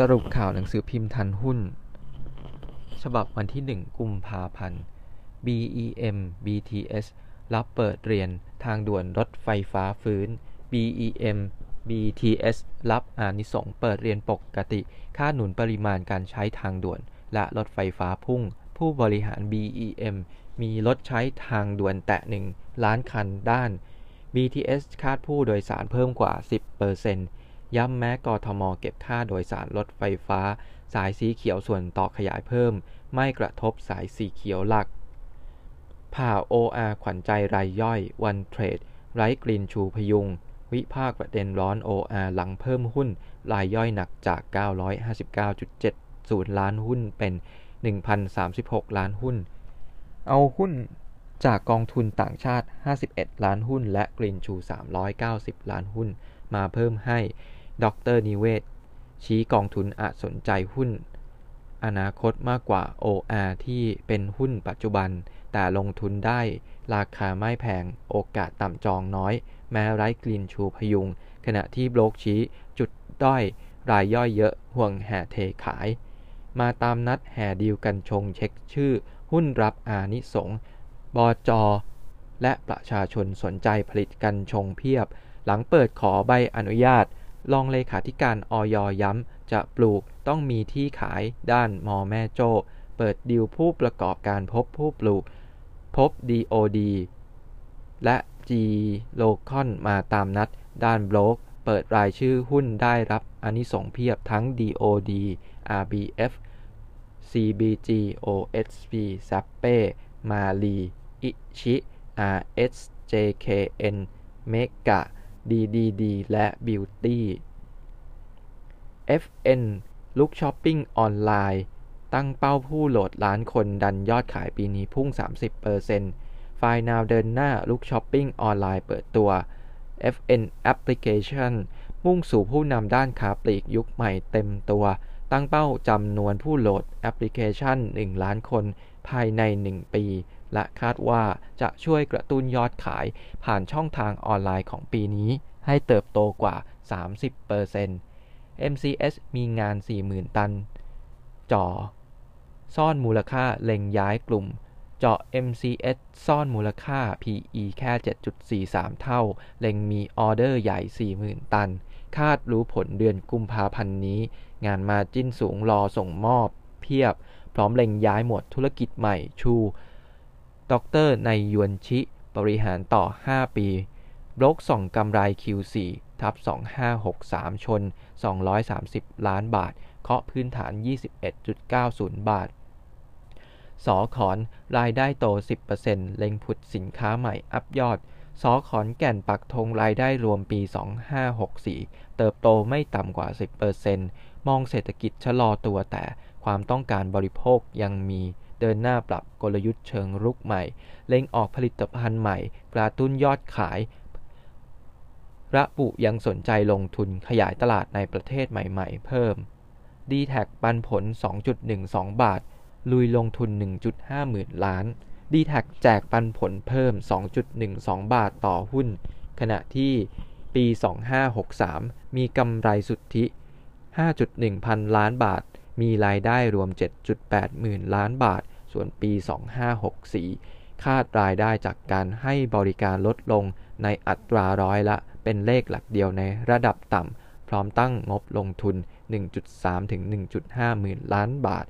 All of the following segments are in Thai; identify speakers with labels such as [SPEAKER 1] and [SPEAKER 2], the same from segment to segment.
[SPEAKER 1] สรุปข่าวหนังสือพิมพ์ทันหุ้น ฉบับวันที่ 1 กุมภาพันธ์ BEM BTS รับเปิดเรียนทางด่วนรถไฟฟ้าฟื้น BEM BTS รับอานิสงเปิดเรียนปกติ ค่าหนุนปริมาณการใช้ทางด่วน และรถไฟฟ้าพุ่ง ผู้บริหาร BEM มีรถใช้ทางด่วนแตะ1ล้านคันด้าน BTS คาดผู้โดยสารเพิ่มกว่า 10% ย้ำแม้กทมเก็บค่าโดยสารรถไฟฟ้า สายสีเขียวส่วนต่อขยายเพิ่ม ไม่กระทบสายสีเขียวหลัก ผ่า OR ขวัญใจรายย่อยวันเทรด ไร้กลิ่นชูพยุง วิพากษ์ประเด็นร้อน OR หลังเพิ่มหุ้น รายย่อยหนักจาก 959.70 ล้านหุ้นเป็น 1,036 ล้านหุ้น เอาหุ้นจากกองทุนต่างชาติ 51 ล้านหุ้น และกรีนชู 390 ล้านหุ้น มาเพิ่มให้ ดรนิเวศ ชี้กองทุนอาจสนใจหุ้น อนาคตมากกว่า OR ที่เป็นหุ้นปัจจุบัน แต่ลงทุนได้ราคาไม่แพง โอกาสต่ำจองน้อย แม้ไร้กลิ่นชูพยุง ขณะที่โบรกชี้จุดด้อย รายย่อยเยอะห่วงแห่เทขาย มาตามนัดแห่ดีลกันชงเช็คชื่อ หุ้นรับอานิสงส์บจและประชาชนสนใจผลิตกันชงเพียบ หลังเปิดขอใบอนุญาต รองเลขาธิการออยย้ำ จะปลูกต้องมีที่ขายด้านมอแม่โจ้ เปิดดิวผู้ประกอบการพบผู้ปลูก พบ DOD และ G โลคอนมาตามนัด ด้านโบรกเปิดรายชื่อหุ้นได้รับอานิสงเพียบทั้ง DOD RBF CBG OSP s a p p e มาลีอิชิ RSJKN เมกะ DDD และ Beauty FN ลุกช้อปปิ้งออนไลน์ ตั้งเป้าผู้โหลดล้านคนดันยอดขายปีนี้พุ่ง 30%ไฟล์นาวเดินหน้าลุกช้อปปิ้งออนไลน์เปิดตัว FN Application มุ่งสู่ผู้นำด้านค้าปลีกยุคใหม่เต็มตัว ตั้งเป้าจำนวนผู้โหลดแอปพลิเคชัน 1 ล้านคนภายใน 1 ปี และคาดว่าจะช่วยกระตุ้นยอดขายผ่านช่องทางออนไลน์ของปีนี้ ให้เติบโตกว่า 30% MCS มีงาน 40,000 ตัน จ่อ ซ่อนมูลค่าเล็งย้ายกลุ่ม เจาะ MCS ซ่อนมูลค่า PE แค่ 7.43 เท่า เล็งมีออเดอร์ใหญ่ 40,000 ตัน คาดรู้ผลเดือนกุมภาพันธ์นี้ งานมาจิ้นสูงรอส่งมอบ เพียบ พร้อมเล็งย้ายหมวดธุรกิจใหม่ชู ดรในยวนชิ บริหารต่อ 5 ปีบล็อกส่องกำไร Q4 ทับ 2563 ชน 230 ล้านบาท เคาะพื้นฐาน 21.90 บาท สอขอนรายได้โต 10%เล็งผุดสินค้าใหม่อัพยอด สอขอนแก่นปักธงรายได้รวมปี 2564 เติบโตไม่ต่ำกว่า 10%มองเศรษฐกิจชะลอตัวแต่ความต้องการบริโภคยังมี เดินหน้าปรับกลยุทธ์เชิงรุกใหม่ เล็งออกผลิตภัณฑ์ใหม่ กระตุ้นยอดขาย ระบุยังสนใจลงทุนขยายตลาดในประเทศใหม่ๆ เพิ่ม d t แทปันผล 2.12 บาท ลุยลงทุน 1.5 หมื่นล้าน d t แทแจกปันผลเพิ่ม 2.12 บาทต่อหุ้น ขณะที่ปี 2563 มีกำไรสุทธิ 5.1 พันล้านบาท มีรายได้รวม 7.8 หมื่นล้านบาท ส่วนปี 2564 คาดรายได้จากการให้บริการลดลงในอัตราร้อยละเป็นเลขหลักเดียวในระดับต่ำ พร้อมตั้งงบลงทุน 1.3 ถึง 1.5 หมื่นล้านบาท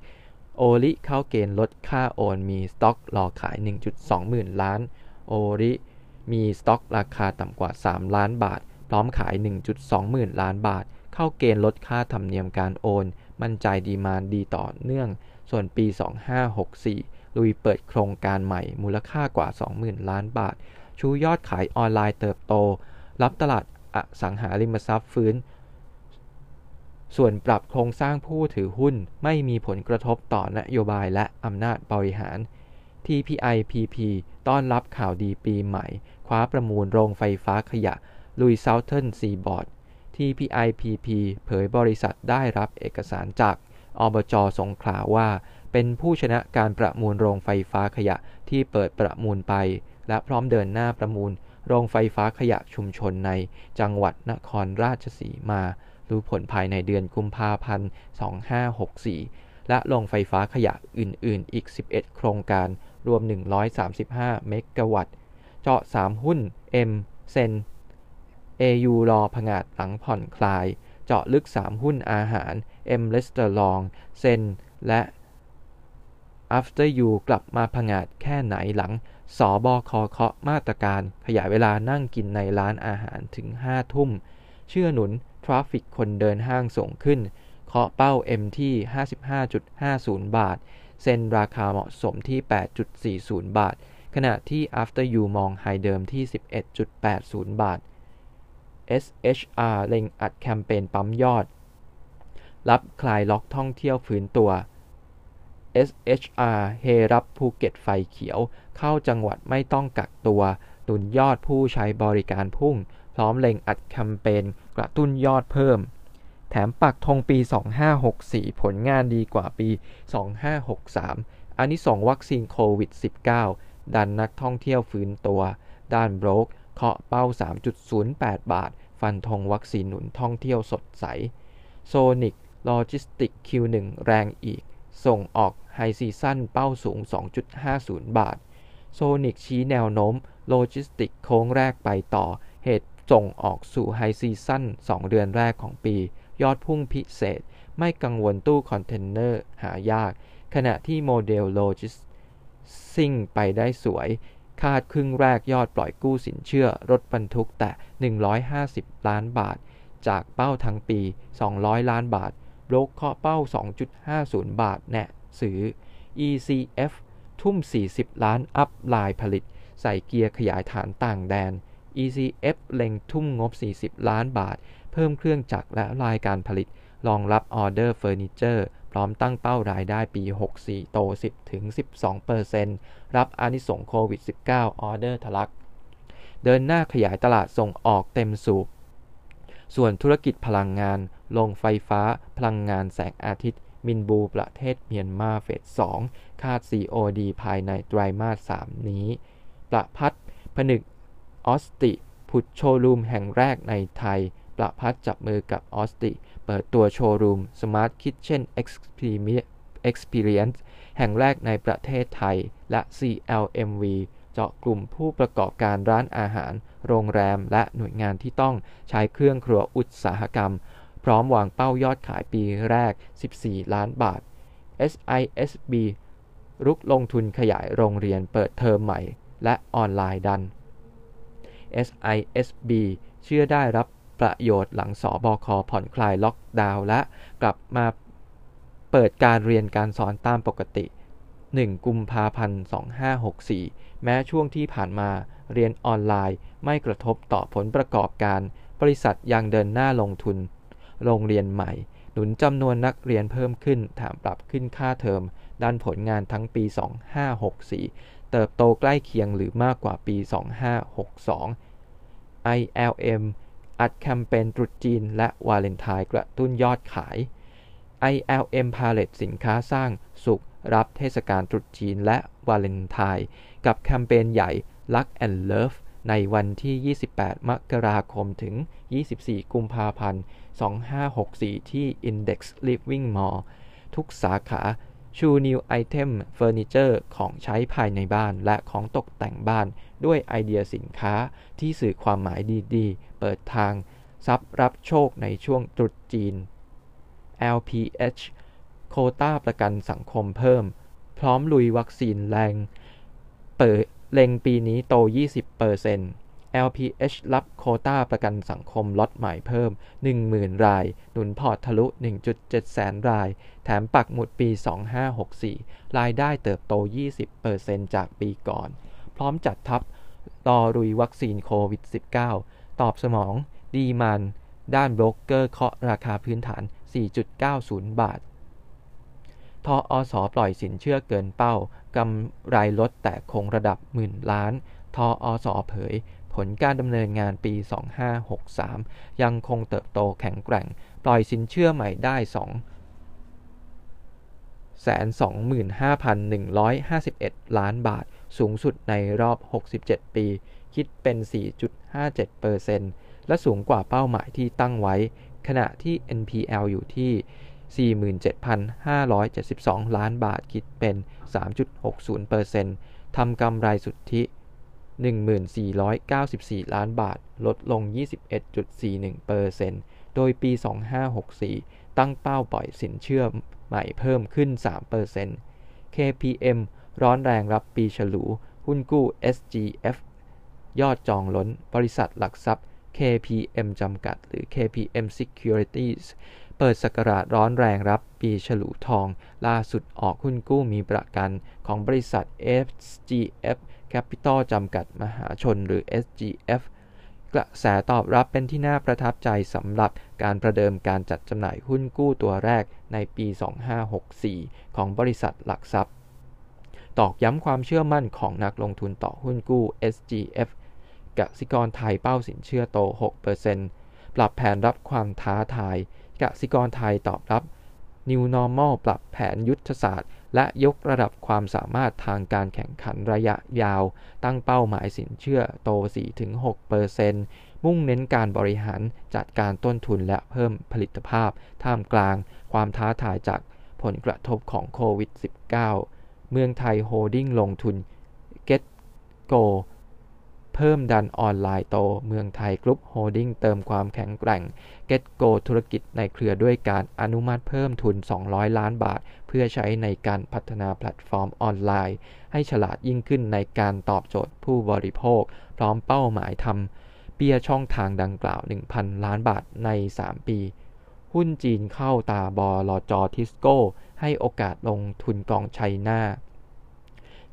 [SPEAKER 1] โอริเข้าเกณฑ์ลดค่าโอนมีสต็อกรอขาย 1.2 หมื่นล้าน โอริมีสต็อกราคาต่ำกว่า 3 ล้านบาท พร้อมขาย 1.2 หมื่นล้านบาท เข้าเกณฑ์ลดค่าธรรมเนียมการโอน มั่นใจดีมานดีต่อเนื่อง ส่วนปี 2564 ลุยเปิดโครงการใหม่มูลค่ากว่า 20,000 ล้านบาท ชูยอดขายออนไลน์เติบโต รับตลาดอสังหาริมทรัพย์ฟื้น ส่วนปรับโครงสร้างผู้ถือหุ้นไม่มีผลกระทบต่อนโยบายและอำนาจบริหาร TPIPP ต้อนรับข่าวดีปีใหม่ คว้าประมูลโรงไฟฟ้าขยะลุยเซาเทิร์นซีบอร์ด TPIPP เผยบริษัทได้รับเอกสารจากอบจสงขลาว่า เป็นผู้ชนะการประมูลโรงไฟฟ้าขยะที่เปิดประมูลไป และพร้อมเดินหน้าประมูล โรงไฟฟ้าขยะชุมชนในจังหวัดนครราชสีมา รู้ผลภายในเดือนกุมภาพันธ์ 2564 และโรงไฟฟ้าขยะอื่น ๆ อีก 11 โครงการรวม 135 เมกะวัตต์ เจาะ 3 หุ้น M เซน AU รอผงาดหลังผ่อนคลาย เจาะลึก 3 หุ้นอาหาร M เรสเตอรองต์ ZEN และ After You กลับมาผงาดแค่ไหนหลังสอบอคเคาะมาตรการขยายเวลานั่งกินในร้านอาหารถึง 5 ทุ่ม เชื่อหนุน traffic คนเดินห้างส่งขึ้น เคาะเป้า M ที่ 55.50 บาท ZEN ราคาเหมาะสมที่ 8.40 บาท ขณะที่ After You มอง high เดิมที่ 11.80 บาท SHR เล็งอัดแคมเปญปั๊มยอด รับคลายล็อกท่องเที่ยวฟื้นตัว SHR เฮรับภูเก็ตไฟเขียว เข้าจังหวัดไม่ต้องกักตัวหนุนยอดผู้ใช้บริการพุ่ง พร้อมเล็งอัดแคมเปญกระตุ้นยอดเพิ่ม แถมปักธงปี 2564 ผลงานดีกว่าปี 2563 อานิสงส์วัคซีนโควิด -19 ดันนักท่องเที่ยวฟื้นตัว ด้านโบรก เคาะเป้า 3.08 บาท ฟันธงวัคซีนหนุนท่องเที่ยวสดใส โซนิกโลจิสติก Q1 แรงอีก ส่งออก high season เป้าสูง 2.50 บาท โซนิกชี้แนวโน้มโลจิสติกโค้งแรกไปต่อ เหตุส่งออกสู่ high season 2 เดือนแรกของปี ยอดพุ่งพิเศษ ไม่กังวลตู้คอนเทนเนอร์หายาก ขณะที่โมเดลโลจิสซิ่งไปได้สวย คาดครึ่งแรกยอดปล่อยกู้สินเชื่อรถบรรทุกแตะ 150 ล้านบาท จากเป้าทั้งปี 200 ล้านบาทโบรกเคาะเป้า 2.50 บาทแนะซื้อ ECF ทุ่ม 40 ล้านอัพไลน์ผลิต ใส่เกียร์ขยายฐานต่างแดน ECF เล็งทุ่มงบ 40 ล้านบาท เพิ่มเครื่องจักรและไลน์การผลิต รองรับออเดอร์เฟอร์นิเจอร์ พร้อมตั้งเป้ารายได้ปี 64 โต 10-12%รับอานิสงส์โควิด -19 ออเดอร์ทะลัก เดินหน้าขยายตลาดส่งออกเต็มสูบ ส่วนธุรกิจพลังงานโรงไฟฟ้า พลังงานแสงอาทิตย์ มินบูประเทศเมียนมาเฟส 2 คาด COD ภายในไตรมาส 3 นี้ ประพัดผนึกออสติผุดโชว์รูมแห่งแรกในไทย ประพัดจับมือกับออสติ เปิดตัวโชว์รูม Smart Kitchen Experience แห่งแรกในประเทศไทย และ CLMV เจาะกลุ่มผู้ประกอบการร้านอาหาร โรงแรม และหน่วยงานที่ต้องใช้เครื่องครัวอุตสาหกรรม พร้อมวางเป้ายอดขายปีแรก 14 ล้านบาท SISB รุกลงทุนขยายโรงเรียนเปิดเทอมใหม่ และออนไลน์ดัน SISB เชื่อได้รับ ประโยชน์หลังสอบคผ่อนคลายล็อกดาวน์และกลับมาเปิดการเรียนการสอนตามปกติ 1 กุมภาพันธ์ 2564 แม้ช่วงที่ผ่านมาเรียนออนไลน์ไม่กระทบต่อผลประกอบการ บริษัทยังเดินหน้าลงทุน โรงเรียนใหม่ หนุนจำนวนนักเรียนเพิ่มขึ้นแถมปรับขึ้นค่าเทอม ด้านผลงานทั้งปี 2564 เติบโตใกล้เคียงหรือมากกว่าปี 2562 ILM อัดแคมเปญตรุษจีนและวาเลนไทน์กระตุ้นยอดขาย ILM พาเลตสินค้าสร้างสุขรับเทศกาลตรุษจีนและวาเลนไทน์กับแคมเปญใหญ่ Luck and Love ในวันที่ 28 มกราคมถึง 24 กุมภาพันธ์ 2564 ที่ Index Living Mall ทุกสาขา ชู new item เฟอร์นิเจอร์ของใช้ภายในบ้านและของตกแต่งบ้านด้วยไอเดียสินค้าที่สื่อความหมายดีๆ เปิดทางทรัพย์รับโชคในช่วงตรุษจีน LPH โควตาประกันสังคมเพิ่ม พร้อมลุยวัคซีนแรง เปิดเล็งปีนี้โต 20% LPH รับโควตาประกันสังคมล็อตใหม่เพิ่ม 10,000 ราย หนุนพอร์ตทะลุ 1.7 แสนราย แถมปักหมุดปี 2564 รายได้เติบโต 20%จากปีก่อน พร้อมจัดทัพรอลุยวัคซีนโควิด -19 ตอบสนอง demand ด้านโบรกเกอร์เคาะราคาพื้นฐาน 4.90 บาททออสอปล่อยสินเชื่อเกินเป้ากำไรลดแต่คงระดับหมื่นล้าน ทออสอเผย ผลการดำเนินงานปี 2563 ยังคงเติบโตแข็งแกร่ง ปล่อยสินเชื่อใหม่ได้2 25,151 ล้านบาท สูงสุดในรอบ 67 ปี คิดเป็น 4.57%และสูงกว่าเป้าหมายที่ตั้งไว้ ขณะที่ NPL อยู่ที่ 47,572 ล้านบาท คิดเป็น 3.60%ทำกำไรสุทธิ 1494 ล้านบาท ลดลง 21.41%โดยปี 2564 ตั้งเป้าปล่อยสินเชื่อใหม่เพิ่มขึ้น 3% KPM ร้อนแรงรับปีฉลู หุ้นกู้ SGF ยอดจองล้น บริษัทหลักทรัพย์ KPM จำกัด หรือ KPM Securities เปิดสกราชร้อนแรงรับปีฉลูทอง ล่าสุดออกหุ้นกู้มีประกันของบริษัท SGF Capital จำกัดมหาชนหรือ SGF กระแสตอบรับเป็นที่น่าประทับใจสำหรับการประเดิมการจัดจำหน่ายหุ้นกู้ตัวแรกในปี 2564 ของบริษัทหลักทรัพย์ ตอกย้ำความเชื่อมั่นของนักลงทุนต่อหุ้นกู้ SGF กสิกรไทยเป้าสินเชื่อโต 6%ปรับแผนรับความท้าทายกสิกรไทยตอบรับ New Normal ปรับแผนยุทธศาสตร์ และยกระดับความสามารถทางการแข่งขันระยะยาว ตั้งเป้าหมายสินเชื่อโต 4-6%มุ่งเน้นการบริหารจัดการต้นทุนและเพิ่มผลิตภาพ ท่ามกลางความท้าทายจากผลกระทบของโควิด -19 เมืองไทยโฮลดิ้งลงทุน Get Go เพิ่มดันออนไลน์โต เมืองไทยกรุ๊ปโฮลดิ้งเติมความแข็งแกร่ง Get Go ธุรกิจในเครือด้วยการอนุมัติเพิ่มทุน 200 ล้านบาท เพื่อใช้ในการพัฒนาแพลตฟอร์มออนไลน์ ให้ฉลาดยิ่งขึ้นในการตอบโจทย์ผู้บริโภค พร้อมเป้าหมายทำเบี้ยช่องทางดังกล่าว 1,000 ล้านบาทใน 3 ปี หุ้นจีนเข้าตาบอลจอทิสโก้ ให้โอกาสลงทุนกอง China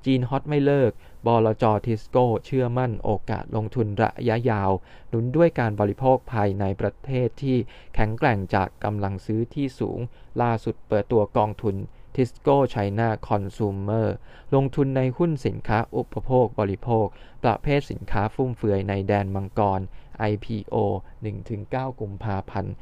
[SPEAKER 1] จีนฮอตไม่เลิก บลจทิสโก้เชื่อมั่นโอกาสลงทุนระยะยาวหนุนด้วยการบริโภคภายในประเทศที่แข็งแกร่งจากกำลังซื้อที่สูง ล่าสุดเปิดตัวกองทุนทิสโก้ไชน่าคอน sumer ลงทุนในหุ้นสินค้าอุปโภคบริโภค ประเภทสินค้าฟุ่มเฟือยในแดนมังกร IPO 1-9 กุมภาพันธ์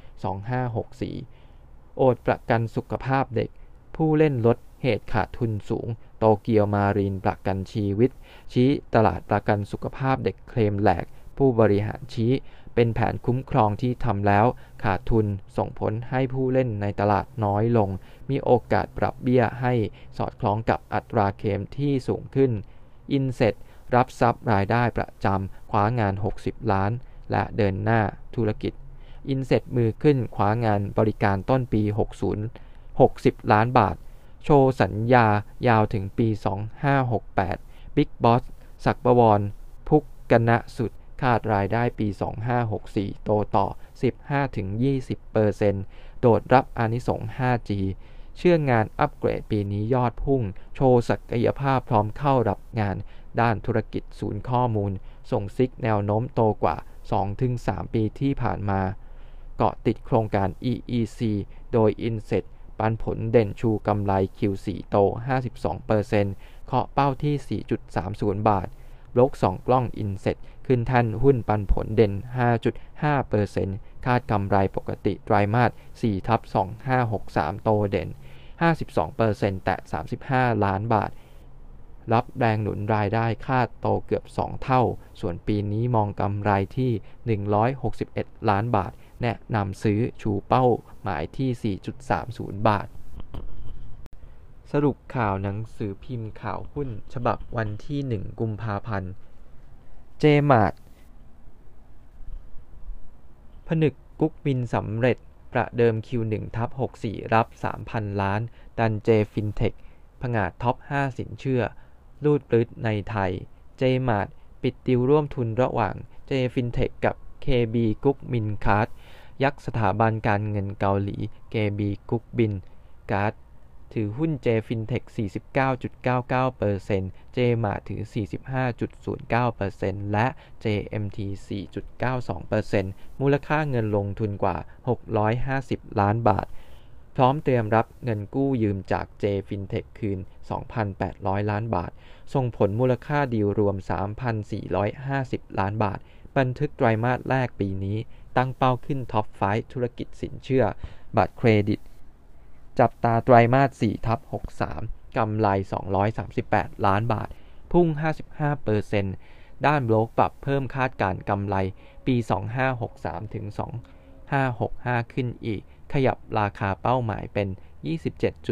[SPEAKER 1] 2564 โอดประกันสุขภาพเด็ก ผู้เล่นลดเหตุขาดทุนสูง โตเกียวมารีนประกันชีวิต ชี้ตลาดประกันสุขภาพเด็กเคลมแหลก ผู้บริหารชี้เป็นแผนคุ้มครองที่ทำแล้ว ขาดทุนส่งผลให้ผู้เล่นในตลาดน้อยลง มีโอกาสปรับเบี้ยให้สอดคล้องกับอัตราเคมที่สูงขึ้น INSET รับทรัพย์รายได้ประจำคว้างาน 60 ล้าน และเดินหน้าธุรกิจ INSET มือขึ้นคว้างานบริการต้นปี 60 60 ล้านบาท โชว์สัญญายาวถึงปี 2568 Big Boss ศักดิ์บวรพุกกะณะสุตคาดรายได้ปี 2564 โตต่อ 15-20%โดดรับอานิสงส์ 5G เชื่องานอัปเกรดปีนี้ยอดพุ่ง โชว์ศักยภาพพร้อมเข้ารับงาน ด้านธุรกิจศูนย์ข้อมูล ส่งซิกแนวโน้มโตกว่า 2-3 ปีที่ผ่านมา เกาะติดโครงการ EEC โดย Inset ปันผลเด่นชูกำไร Q4 โต 52%เคาะเป้าที่ 4.30 บาทบล็อก2 กล้องอินเซ็ตขึ้นแท่นหุ้นปันผลเด่น 5.5%คาดกำไรปกติไตรมาส4ทับ2563 โตเด่น 52%แตะ 35 ล้านบาท รับแรงหนุนรายได้คาดโตเกือบ 2 เท่า ส่วนปีนี้มองกำไรที่ 161 ล้านบาท แนะนำซื้อชูเป้าหมายที่ 4.30 บาท สรุปข่าวหนังสือพิมพ์ข่าวหุ้น ฉบับวันที่ 1 กุมภาพันธ์ เจมาร์ผนึกกุ๊กมินสำเร็จประเดิม Q1 ทับ64 รับ 3,000 ล้าน ดัน J Fintech ผงาด top 5 สินเชื่อ รูดปรื๊ดในไทย เจมาร์ปิดติวร่วมทุนระหว่าง J Fintech กับ KB กุ๊กมินคาร์ด ยักษ์สถาบันการเงินเกาหลี KB กุ๊กมิน การ์ด ถือหุ้น J Fintech 49.99% J Mart ถือ 45.09%และ JMT 4.92%มูลค่าเงินลงทุนกว่า 650 ล้านบาท พร้อมเตรียมรับเงินกู้ยืมจาก J Fintech คืน 2,800 ล้านบาท ส่งผลมูลค่าดีลรวม 3,450 ล้านบาท บันทึกไตรมาสแรกปีนี้ ตั้งเป้าขึ้นท็อปไฟธุรกิจสินเชื่อ บัตรเครดิต จับตาไตรมาส4ทับ63 กำไร 238 ล้านบาท พุ่ง 55%ด้านโบรกปรับเพิ่มคาดการณ์กำไรปี 2563 ถึง565 ขึ้นอีก ขยับราคาเป้าหมายเป็น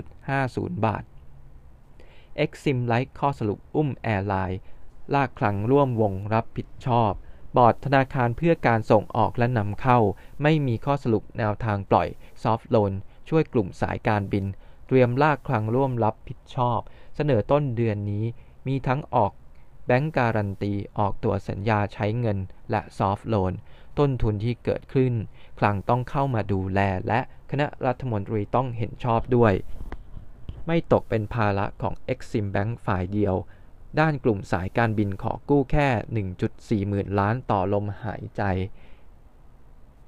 [SPEAKER 1] 27.50 บาท Exim ไร้ข้อสรุปอุ้ม airline ลากคลังร่วมวงรับผิดชอบ บอร์ดธนาคารเพื่อการส่งออกและนำเข้า ไม่มีข้อสรุปแนวทางปล่อยซอฟท์โลนช่วยกลุ่มสายการบิน เตรียมลากคลังร่วมรับผิดชอบ เสนอต้นเดือนนี้มีทั้งออกแบงก์การันตีออกตัวสัญญาใช้เงินและซอฟท์โลนต้นทุนที่เกิดขึ้น คลังต้องเข้ามาดูแลและคณะรัฐมนตรีต้องเห็นชอบด้วย ไม่ตกเป็นภาระของ Exim Bank ฝ่ายเดียว ด้านกลุ่มสายการบินขอกู้แค่ 1.4 หมื่นล้านต่อลมหายใจ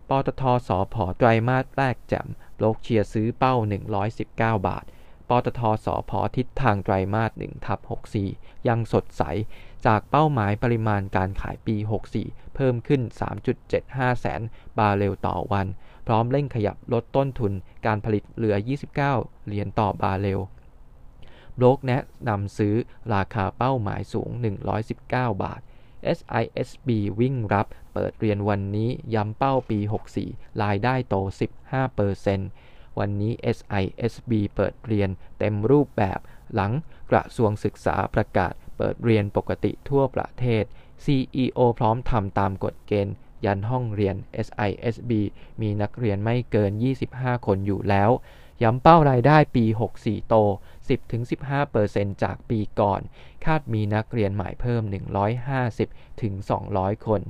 [SPEAKER 1] ปตทสอพอไตรมาสแรกแจ่มโลกเชียร์ซื้อเป้า 119 บาท ปตทสอพอทิศทางไตรมาส1ทับ64 ยังสดใส จากเป้าหมายปริมาณการขายปี 64 เพิ่มขึ้น 3.75 แสนบาร์เรลต่อวัน พร้อมเร่งขยับลดต้นทุนการผลิตเหลือ 29 เหรียญต่อบาร์เรล โบรกแนะนำซื้อราคาเป้าหมายสูง 119 บาท SISB วิ่งรับเปิดเรียนวันนี้ย้ำเป้าปี 64 รายได้โต 15%วันนี้ SISB เปิดเรียนเต็มรูปแบบ หลังกระทรวงศึกษาประกาศเปิดเรียนปกติทั่วประเทศ CEO พร้อมทำตามกฎเกณฑ์ ยันห้องเรียน SISB มีนักเรียนไม่เกิน 25 คนอยู่แล้ว ย้ำเป้ารายได้ปี 64 โต 10-15%จากปีก่อน คาดมีนักเรียนใหม่เพิ่ม 150-200 คน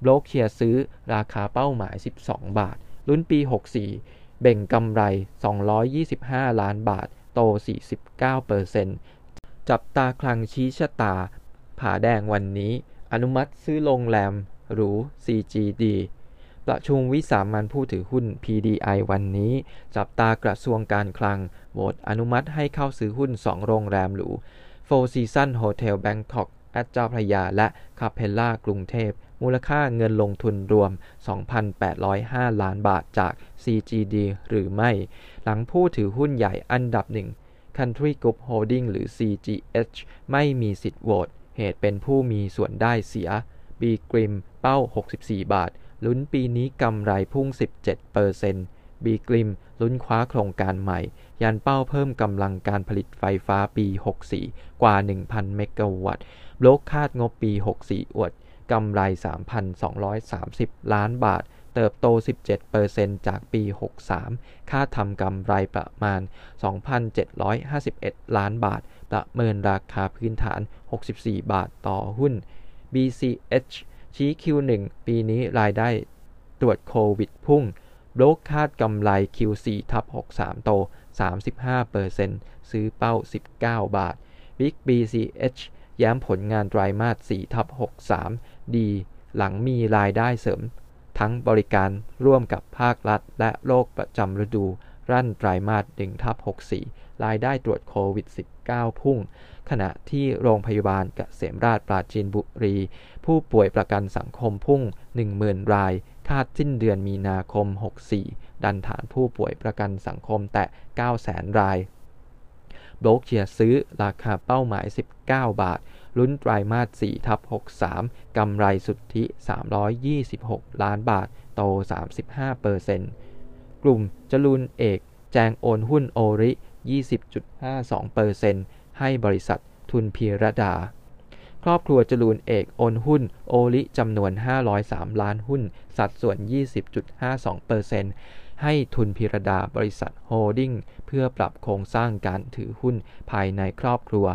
[SPEAKER 1] โบลกเชียร์ซื้อราคาเป้าหมาย 12 บาทรุ่นปี 64 เบ่งกำไร 225 ล้านบาท โต 49%จับตาคลังชี้ชะตา ผาแดงวันนี้ อนุมัติซื้อโรงแรมหรู CGD ประชุมวิสามันผู้ถือหุ้น PDI วันนี้ จับตากระทรวงการคลังโหวตอนุมัติให้เข้าซื้อหุ้น 2 โรงแรมหรู Four Seasons Hotel Bangkok แอดเจ้าพระยาและคาเพลล่ากรุงเทพ มูลค่าเงินลงทุนรวม 2,805 ล้านบาทจาก CGD หรือไม่ หลังผู้ถือหุ้นใหญ่อันดับหนึ่ง Country Group Holding หรือ CGH ไม่มีสิทธิ์โหวต เหตุเป็นผู้มีส่วนได้เสีย B Grim เป้า 64 บาท ลุ้นปีนี้กำไรพุ่ง 17%บีกริมลุ้นคว้าโครงการใหม่ ยันเป้าเพิ่มกำลังการผลิตไฟฟ้าปี 64 กว่า 1,000 เมกะวัตต์โลกคาดงบปี 64 อวดกำไร 3,230 ล้านบาท เติบโต 17%จากปี 63 คาดทำกำไรประมาณ 2,751 ล้านบาท ประเมินราคาพื้นฐาน 64 บาทต่อหุ้น BCH ชี้ Q1 ปีนี้รายได้ตรวจโควิดพุ่งโบรกคาดกำไร Q4 ทับ63 โต 35%ซื้อเป้า 19 บาท Big BCH แย้มผลงานไตรมาส4ทับ63 ดี หลังมีรายได้เสริม ทั้งบริการร่วมกับภาครัฐ และโรคประจำฤดู รั่นไตรมาส1ทับ64 รายได้ตรวจโควิด -19 พุ่ง ขณะที่โรงพยาบาลเกษมราชปราจีนบุรี ผู้ป่วยประกันสังคมพุ่ง 10,000 ราย คาดสิ้นเดือนมีนาคม 64 ดันฐานผู้ป่วยประกันสังคมแตะ900,000 รายโบรกเชียร์ซื้อราคาเป้าหมาย 19 บาท ลุ้นไตรมาส4ทับ63 กำไรสุทธิ 326 ล้านบาท โต 35%กลุ่มจรูนเอก แจงโอนหุ้น ORI 20.52% ให้บริษัททุนพีรดา ครอบครัวจรูญเอกโอนหุ้น ORI จำนวน 503 ล้านหุ้น สัดส่วน 20.52%ให้ทุนพีรดาบริษัทโฮลดิ้งเพื่อปรับโครงสร้างการถือหุ้นภายในครอบครัว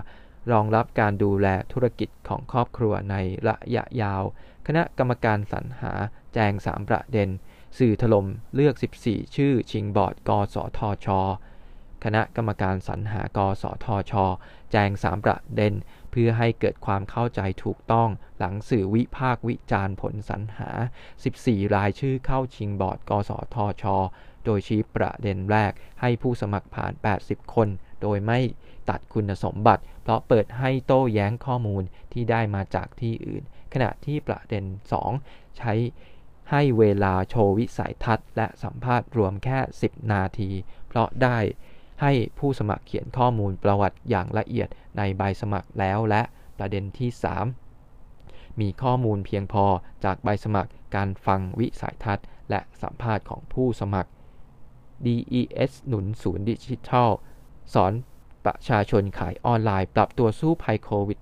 [SPEAKER 1] รองรับการดูแลธุรกิจของครอบครัวในระยะยาว คณะกรรมการสรรหาแจง 3 ประเด็น สื่อถล่มเลือก 14 ชื่อชิงบอร์ดกสทช คณะกรรมการสรรหากสทช แจง 3 ประเด็น เพื่อให้เกิดความเข้าใจถูกต้องหลังสื่อวิพากษ์วิจารณ์ผลสรรหา 14 รายชื่อเข้าชิงบอร์ด กสทช โดยชี้ประเด็นแรกให้ผู้สมัครผ่าน 80 คน โดยไม่ตัดคุณสมบัติ เพราะเปิดให้โต้แย้งข้อมูลที่ได้มาจากที่อื่น ขณะที่ประเด็น 2 ใช้ให้เวลาโชว์วิสัยทัศน์และสัมภาษณ์รวมแค่ 10 นาที เพราะได้ ให้ผู้สมัครเขียนข้อมูลประวัติอย่างละเอียดในใบสมัครแล้วและประเด็นที่ 3 มีข้อมูลเพียงพอจากใบสมัครการฟังวิสัยทัศน์ และสัมภาษณ์ของผู้สมัคร DES หนุนศูนย์ดิจิทัล สอนประชาชนขายออนไลน์ปรับตัวสู้ภัยโควิด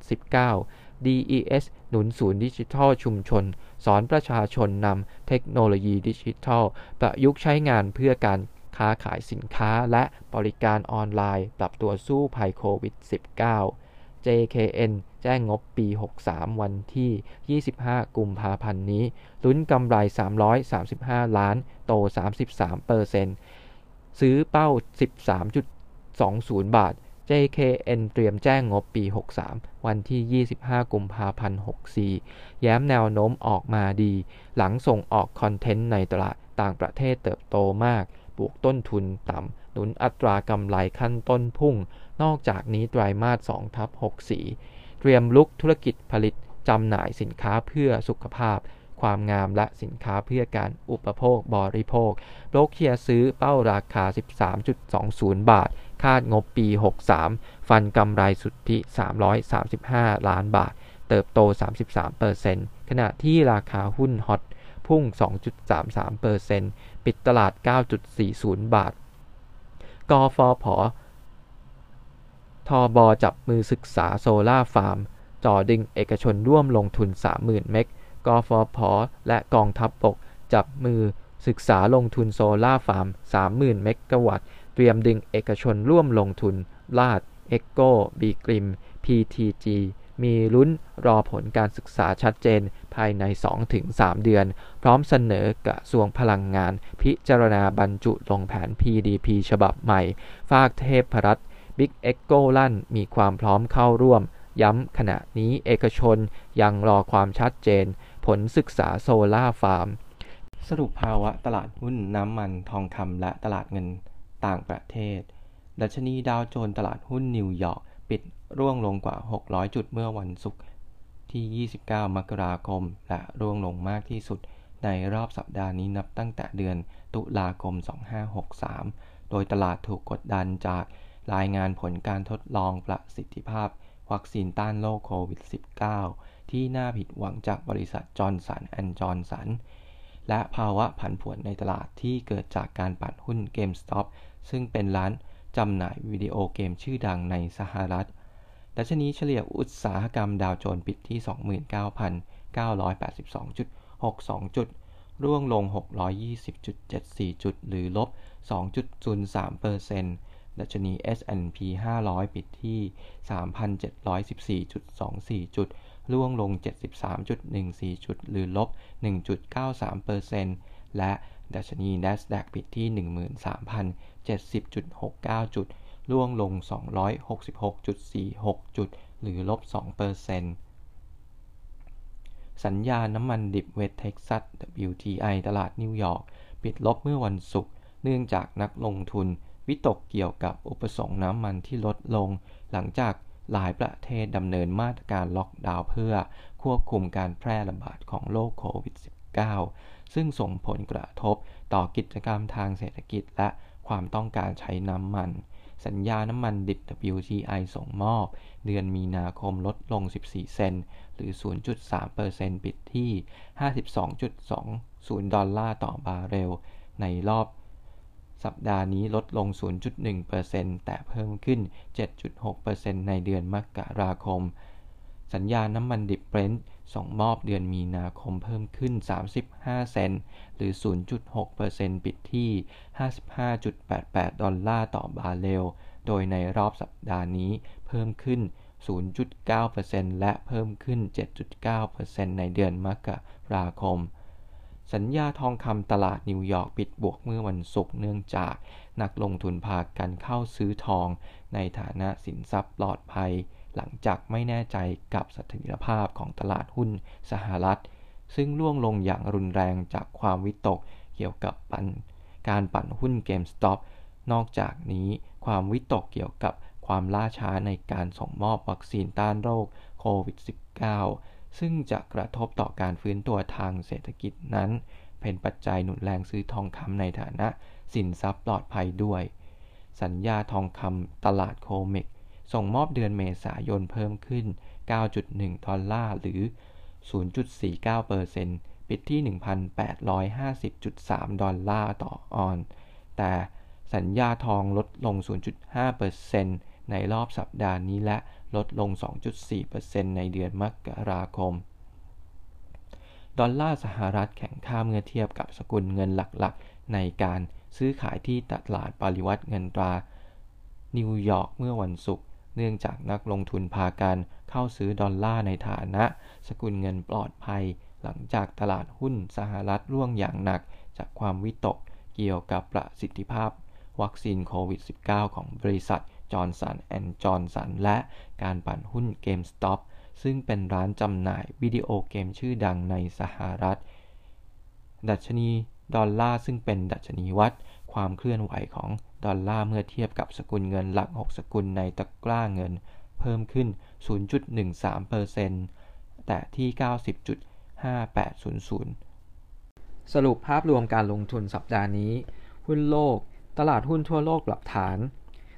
[SPEAKER 1] -19 DES หนุนศูนย์ดิจิทัลชุมชน สอนประชาชนนำเทคโนโลยีดิจิทัล ประยุกต์ใช้งานเพื่อการ ค้าขายสินค้าและบริการออนไลน์ ปรับตัวสู้ภัยโควิด -19 JKN แจ้งงบปี 63 วันที่ 25 กุมภาพันธ์นี้ ลุ้นกำไร 335 ล้าน โต 33เปอร์เซ็นต์ซื้อเป้า 13.20 บาท JKN เตรียมแจ้งงบปี 63 วันที่ 25 กุมภาพันธ์ 64 แย้มแนวโน้มออกมาดี หลังส่งออกคอนเทนต์ในตลาดต่างประเทศเติบโตมาก บวกต้นทุนต่ำหนุนอัตรากำไรขั้นต้นพุ่ง นอกจากนี้ไตรมาส2ทับ64 เตรียมลุกธุรกิจผลิตจำหน่ายสินค้าเพื่อสุขภาพ ความงามและสินค้าเพื่อการอุปโภคบริโภคโบรกเชียร์ซื้อเป้าราคา 13.20 บาท คาดงบปี 63 ฟันกำไรสุทธิ 335 ล้านบาท เติบโต 33%ขณะที่ราคาหุ้นฮอตพุ่ง 2.33% ปิดตลาด 9.40 บาท กฟผทบจับมือศึกษาโซล่าฟาร์ม จ่อดึงเอกชนร่วมลงทุน 30,000 เมกกฟผและกองทัพบกจับมือศึกษาลงทุนโซล่าฟาร์ม 30,000 เมกะวัตต์ เตรียมดึงเอกชนร่วมลงทุน RATCH EGCO B.Grimm PTG มีลุ้นรอผลการศึกษาชัดเจนภายใน 2-3 เดือน พร้อมเสนอกระทรวงพลังงาน พิจารณาบรรจุลงแผน PDP ฉบับใหม่ ฟากเทพรัตน์บิ๊ก EGCO ลั่นมีความพร้อมเข้าร่วม ย้ำขณะนี้เอกชนยังรอความชัดเจน ผลศึกษาโซล่าฟาร์ม สรุปภาวะตลาดหุ้นน้ำมันทองคำและตลาดเงินต่างประเทศ ดัชนีดาวโจนส์ตลาดหุ้นนิวยอร์กปิด ร่วงลงกว่า 600 จุดเมื่อวันศุกร์ที่ 29 มกราคม และร่วงลงมากที่สุดในรอบสัปดาห์นี้นับตั้งแต่เดือนตุลาคม 2563 โดยตลาดถูกกดดันจากรายงานผลการทดลองประสิทธิภาพ วัคซีนต้านโรคโควิด -19 ที่น่าผิดหวังจากบริษัทจอร์นสันแอนด์จอร์นสัน และภาวะผันผวนในตลาดที่เกิดจากการปั่นหุ้น GameStop ซึ่งเป็นร้านจำหน่ายวิดีโอเกมชื่อดังในสหรัฐ ดัชนีเฉลี่ยอุตสาหกรรมดาวโจนส์ปิดที่ 29,982.62 จุด ร่วงลง 620.74 จุด หรือลบ 2.03%ดัชนี S&P 500 ปิดที่ 3,714.24 จุด ร่วงลง 73.14 จุด หรือลบ 1.93%และดัชนี NASDAQ ปิดที่ 13,070.69 จุด ร่วงลง 266.46 จุด หรือลบ2%สัญญาน้ำมันดิบเวสเท็กซัส WTI ตลาดนิวยอร์กปิดลบเมื่อวันศุกร์เนื่องจากนักลงทุน วิตกเกี่ยวกับอุปสงค์น้ำมันที่ลดลง หลังจากหลายประเทศดำเนินมาตรการล็อกดาวน์เพื่อควบคุมการแพร่ระบาดของโรคโควิด -19 ซึ่งส่งผลกระทบต่อกิจกรรมทางเศรษฐกิจและความต้องการใช้น้ำมัน สัญญาน้ำมันดิบ WTI ส่งมอบ เดือนมีนาคมลดลง 14 เซนต์หรือ 0.3%ปิดที่ 52.20 ดอลลาร์ต่อบาร์เรล ในรอบสัปดาห์นี้ลดลง 0.1%แต่เพิ่มขึ้น 7.6%ในเดือนมกราคม สัญญาน้ำมันดิบเบรนท์ ส่งมอบเดือนมีนาคมเพิ่มขึ้น 35 เซนต์หรือ 0.6%ปิดที่ 55.88 ดอลลาร์ต่อบาร์เรล โดยในรอบสัปดาห์นี้เพิ่มขึ้น 0.9%และเพิ่มขึ้น 7.9%ในเดือนมกราคม สัญญาทองคำตลาดนิวยอร์กปิดบวกเมื่อวันศุกร์เนื่องจากนักลงทุนพากันเข้าซื้อทองในฐานะสินทรัพย์ปลอดภัย หลังจากไม่แน่ใจกับเสถียรภาพของตลาดหุ้นสหรัฐ ซึ่งล่วงลงอย่างรุนแรงจากความวิตกเกี่ยวกับปันการปั่นหุ้น GameStop นอกจากนี้ความวิตกเกี่ยวกับความล่าช้าในการส่งมอบวัคซีนต้านโรคโควิด -19 ซึ่งจะกระทบต่อการฟื้นตัวทางเศรษฐกิจนั้น เป็นปัจจัยหนุนแรงซื้อทองคำในฐานะสินทรัพย์ปลอดภัยด้วย สัญญาทองคำตลาด COMEX ส่งมอบเดือนเมษายนเพิ่มขึ้น 9.1 ดอลลาร์หรือ 0.49%ปปิดที่ 1,850.3 ดอลลาร์ต่อออนซ์ แต่สัญญาทองลดลง 0.5%ในรอบสัปดาห์นี้และลดลง 2.4%ในเดือนมกราคม ดอลลาร์สหรัฐแข็งค่าเมื่อเทียบกับสกุลเงินหลักๆ ในการซื้อขายที่ตลาดปริวรรตเงินตรา นิวยอร์กเมื่อวันศุกร์ เนื่องจากนักลงทุนพากันเข้าซื้อดอลลาร์ในฐานะ สกุลเงินปลอดภัย หลังจากตลาดหุ้นสหรัฐร่วงอย่างหนัก จากความวิตกเกี่ยวกับประสิทธิภาพ วัคซีนโควิด -19 ของบริษัทจอห์นสันแอนด์จอห์นสันและการปั่นหุ้น GameStop ซึ่งเป็นร้านจำหน่ายวิดีโอเกมชื่อดังในสหรัฐ ดัชนีดอลลาร์ซึ่งเป็นดัชนีวัดความเคลื่อนไหวของ ดอลลาร์เมื่อเทียบกับสกุลเงินหลัก 6 สกุลในตะกร้าเงิน เพิ่มขึ้น 0.13%แต่ที่ 90.5800 สรุปภาพรวมการลงทุนสัปดาห์นี้ หุ้นโลก ตลาดหุ้นทั่วโลกปรับฐาน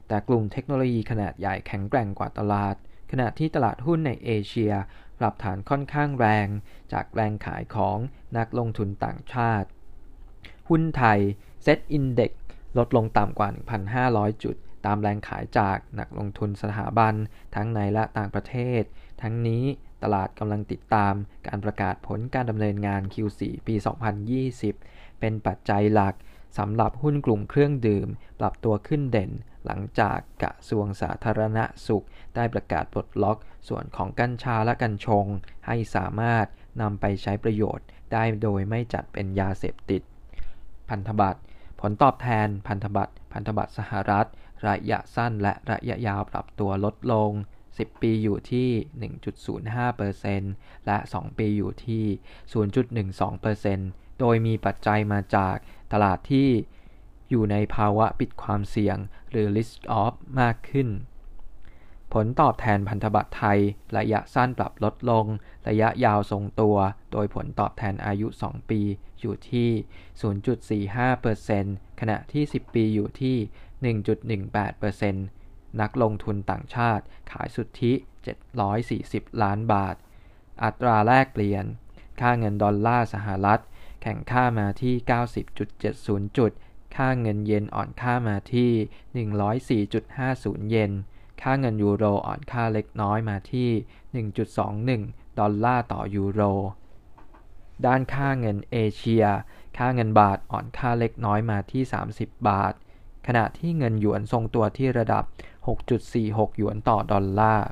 [SPEAKER 1] แต่กลุ่มเทคโนโลยีขนาดใหญ่แข็งแกร่งกว่าตลาด ขณะที่ตลาดหุ้นในเอเชีย ปรับฐานค่อนข้างแรง จากแรงขายของนักลงทุนต่างชาติ หุ้นไทยเซ็ตอินเด็ก ลดลงต่ำกว่า 1,500 จุด ตามแรงขายจากนักลงทุนสถาบัน ทั้งในและต่างประเทศ ทั้งนี้ตลาดกำลังติดตามการประกาศผลการดำเนินงาน Q4 ปี 2020 เป็นปัจจัยหลักสำหรับหุ้นกลุ่มเครื่องดื่ม ปรับตัวขึ้นเด่น หลังจากกระทรวงสาธารณสุข ได้ประกาศปลดล็อกส่วนของกัญชาและกัญชง ให้สามารถนำไปใช้ประโยชน์ได้โดยไม่จัดเป็นยาเสพติด พันธบัตร ลตอบแทนพันธบัตรพันธบัตรสหรัฐ ระยะสั้นและระยะยาวปรับตัวลดลง 10 ปีอยู่ที่ 1.05%และ 2 ปีอยู่ที่ 0.12%โดยมีปัจจัยมาจากตลาดที่อยู่ในภาวะปิดความเสี่ยงหรือ risk off มากขึ้น ผลตอบแทนพันธบัตรไทย ระยะสั้นปรับลดลง ระยะยาวทรงตัว โดยผลตอบแทนอายุ 2 ปีอยู่ที่ 0.45%ขณะที่ 10 ปีอยู่ที่ 1.18%นักลงทุนต่างชาติขายสุทธิ 740 ล้านบาท อัตราแลกเปลี่ยน ค่าเงินดอลลาร์สหรัฐ แข่งค่ามาที่ 90.70 จุด ค่าเงินเยนอ่อนค่ามาที่ 104.50 เยน ค่าเงินยูโรอ่อนค่าเล็กน้อยมาที่ 1.21 ดอลลาร์ต่อยูโร ด้านค่าเงินเอเชีย ค่าเงินบาทอ่อนค่าเล็กน้อยมาที่ 30 บาท ขณะที่เงินหยวนทรงตัวที่ระดับ 6.46 หยวนต่อดอลลาร์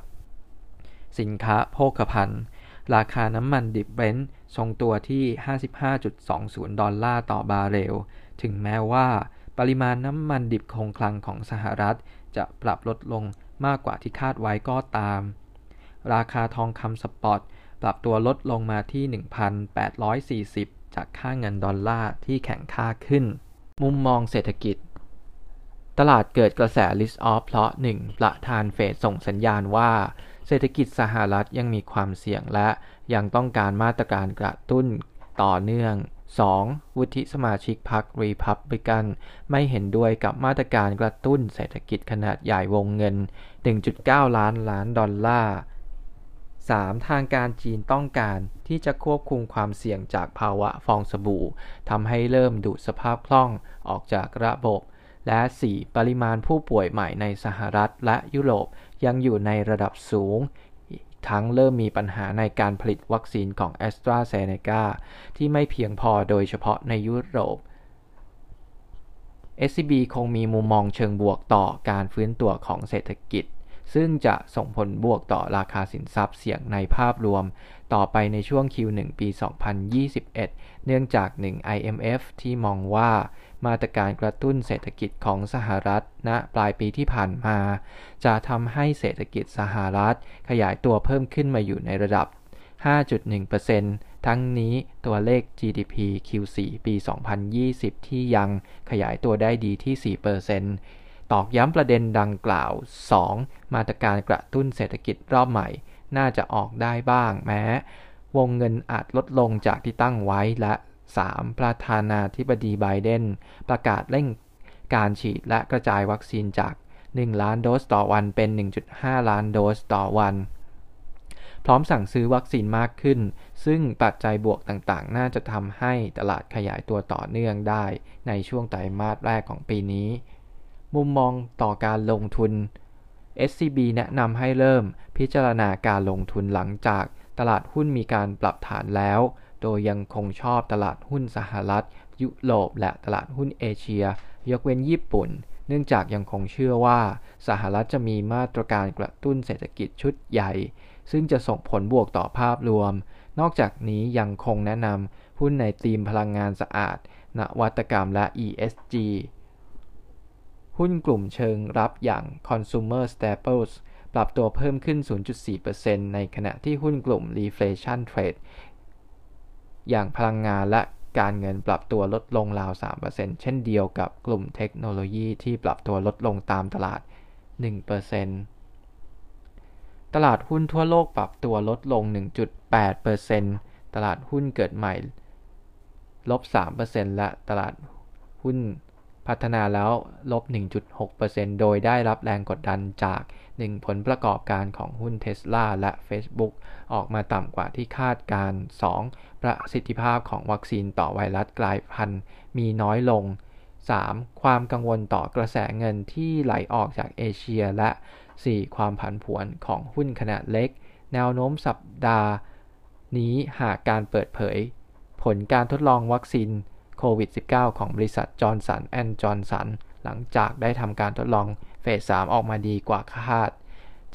[SPEAKER 1] สินค้าโภคภัณฑ์ ราคาน้ำมันดิบเบรนท์ทรงตัวที่ 55.20 ดอลลาร์ต่อบาร์เรล ถึงแม้ว่าปริมาณน้ำมันดิบคงคลังของสหรัฐจะปรับลดลง มากกว่าที่คาดไว้ก็ตาม ราคาทองคำสปอตปรับตัวลดลงมาที่ 1,840 จากค่าเงินดอลลาร์ที่แข็งค่าขึ้น มุมมองเศรษฐกิจ ตลาดเกิดกระแส risk off เพราะ 1. ประธานเฟดส่งสัญญาณว่า เศรษฐกิจสหรัฐยังมีความเสี่ยงและยังต้องการมาตรการกระตุ้นต่อเนื่อง 2. วุฒิสมาชิกพรรครีพับลิกัน ไม่เห็นด้วยกับมาตรการกระตุ้นเศรษฐกิจขนาดใหญ่วงเงิน 1.9 ล้านล้านดอลลาร์ 3. ทางการจีนต้องการที่จะควบคุมความเสี่ยงจากภาวะฟองสบู่ทำให้เริ่มดูดสภาพคล่องออกจากระบบ และ 4. ปริมาณผู้ป่วยใหม่ในสหรัฐและยุโรปยังอยู่ในระดับสูง ทั้งเริ่มมีปัญหาในการผลิตวัคซีนของแอสตราเซเนกาที่ไม่เพียงพอโดยเฉพาะในยุโรป SCB คงมีมุมมองเชิงบวกต่อการฟื้นตัวของเศรษฐกิจ ซึ่งจะส่งผลบวกต่อราคาสินทรัพย์เสี่ยงในภาพรวม ต่อไปในช่วง Q1 ปี 2021 เนื่องจาก 1 IMF ที่มองว่า มาตรการกระตุ้นเศรษฐกิจของสหรัฐณปลายปีที่ผ่านมา จะทำให้เศรษฐกิจสหรัฐขยายตัวเพิ่มขึ้นมาอยู่ในระดับ 5.1%ทั้งนี้ตัวเลข GDP Q4 ปี 2020 ที่ยังขยายตัวได้ดีที่ 4%ตอกย้ำประเด็นดังกล่าว 2. มาตรการกระตุ้นเศรษฐกิจรอบใหม่ น่าจะออกได้บ้างแม้ วงเงินอาจลดลงจากที่ตั้งไว้และ 3. ประธานาธิบดีไบเดนประกาศเร่งการฉีดและกระจายวัคซีนจาก 1 ล้านโดสต่อวันเป็น 1.5 ล้านโดสต่อวัน พร้อมสั่งซื้อวัคซีนมากขึ้น ซึ่งปัจจัยบวกต่างๆ น่าจะทำให้ตลาดขยายตัวต่อเนื่องได้ในช่วงไตรมาสแรกของปีนี้ มุมมองต่อการลงทุน SCB แนะนำให้เริ่มพิจารณาการลงทุนหลังจากตลาดหุ้นมีการปรับฐานแล้ว โดยยังคงชอบตลาดหุ้นสหรัฐ ยุโรปและตลาดหุ้นเอเชีย ยกเว้นญี่ปุ่น เนื่องจากยังคงเชื่อว่า สหรัฐจะมีมาตรการกระตุ้นเศรษฐกิจชุดใหญ่ ซึ่งจะส่งผลบวกต่อภาพรวม นอกจากนี้ยังคงแนะนำหุ้นในธีมพลังงานสะอาด นวัตกรรมและ ESG หุ้นกลุ่มเชิงรับอย่าง Consumer Staples ปรับตัวเพิ่มขึ้น 0.4%ในขณะที่หุ้นกลุ่ม Reflation Trade อย่างพลังงานและการเงินปรับตัวลดลงราว 3%เช่นเดียวกับกลุ่มเทคโนโลยีที่ปรับตัวลดลงตามตลาด 1%ตลาดหุ้นทั่วโลกปรับตัวลดลง 1.8%ตลาดหุ้นเกิดใหม่ลบ 3%และตลาดหุ้นพัฒนาแล้วลบ 1.6%โดยได้รับแรงกดดันจาก 1. ผลประกอบการของหุ้นเท s l a และ Facebook ออกมาต่ำกว่าที่คาดการ 2. ประสิทธิภาพของวัคซีนต่อไวรัสกลายพันธุ์มีน้อยลง 3. ความกังวลต่อกระแสเงินที่ไหลออกจากเอเชีย และ 4. ความผันผวนของหุ้นขนาดเล็ก แนวโน้มสัปดาห์ นี้หากการเปิดเผย ผลการทดลองวัคซีนโควิด -19 ของบริษัทจอห์นสันแอนด์จอห์นสันหลังจากได้ทำการทดลอง phase 3ออกมาดีกว่าคาด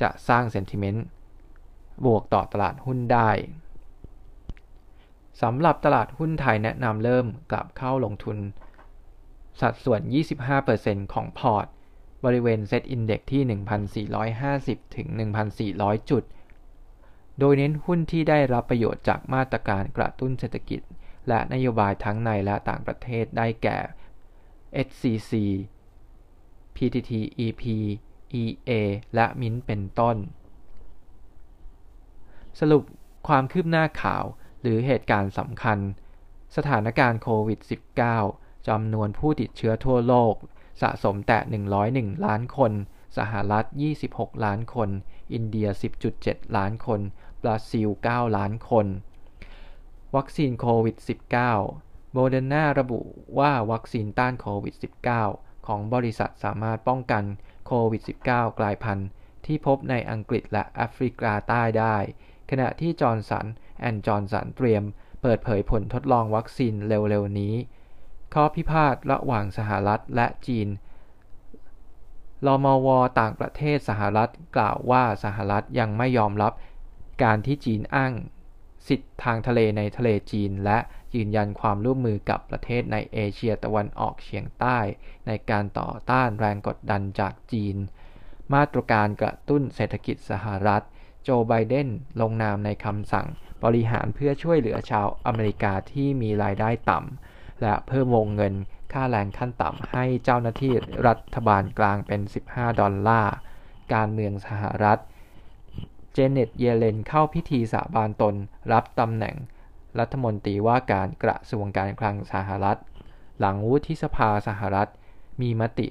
[SPEAKER 1] จะสร้าง sentiment บวกต่อตลาดหุ้นได้สำหรับตลาดหุ้นไทยแนะนำเริ่มกลับเข้าลงทุน สัดส่วน 25%ของ port บริเวณ SET Index ที่ 1,450 ถึง 1,400 จุด โดยเน้นหุ้นที่ได้รับประโยชน์จากมาตรการกระตุ้นเศรษฐกิจ และนโยบายทั้งในและต่างประเทศได้แก่ SCC PTT EP EA และมินเป็นต้น สรุปความคืบหน้าข่าวหรือเหตุการณ์สำคัญ สถานการณ์โควิด -19 จำนวนผู้ติดเชื้อทั่วโลก สะสมแต่ 101 ล้านคน สหรัฐ 26 ล้านคน อินเดีย 10.7 ล้านคน บราซิล 9 ล้านคน วัคซีนโควิด -19 โมเดอร์นาระบุว่าวัคซีนต้านโควิด -19 ของบริษัทสามารถป้องกันโควิด -19 กลายพันธุ์ที่พบในอังกฤษและแอฟริกาใต้ได้ ขณะที่จอห์นสันแอนด์จอห์นสันเตรียม เปิดเผยผลทดลองวัคซีนเร็วๆนี้ ข้อพิพาทระหว่างสหรัฐและจีนรมวต่างประเทศสหรัฐกล่าวว่าสหรัฐยังไม่ยอมรับ การที่จีนอ้าง สิทธิทางทะเลในทะเลจีนและ ยืนยันความร่วมมือกับประเทศในเอเชียตะวันออกเฉียงใต้ ในการต่อต้านแรงกดดันจากจีน มาตรการกระตุ้นเศรษฐกิจสหรัฐ โจไบเดนลงนามในคำสั่งบริหารเพื่อช่วยเหลือชาวอเมริกาที่มีรายได้ต่ำ และเพิ่มวงเงินค่าแรงขั้นต่ำให้เจ้าหน้าที่รัฐบาลกลางเป็น 15 ดอลลาร์ การเมืองสหรัฐ เจเน็ต เยเลนเข้าพิธีสาบานตนรับตำแหน่ง รัฐมนตรีว่าการกระทรวงการคลังสหรัฐ หลังวุฒิสภาสหรัฐ มีมติ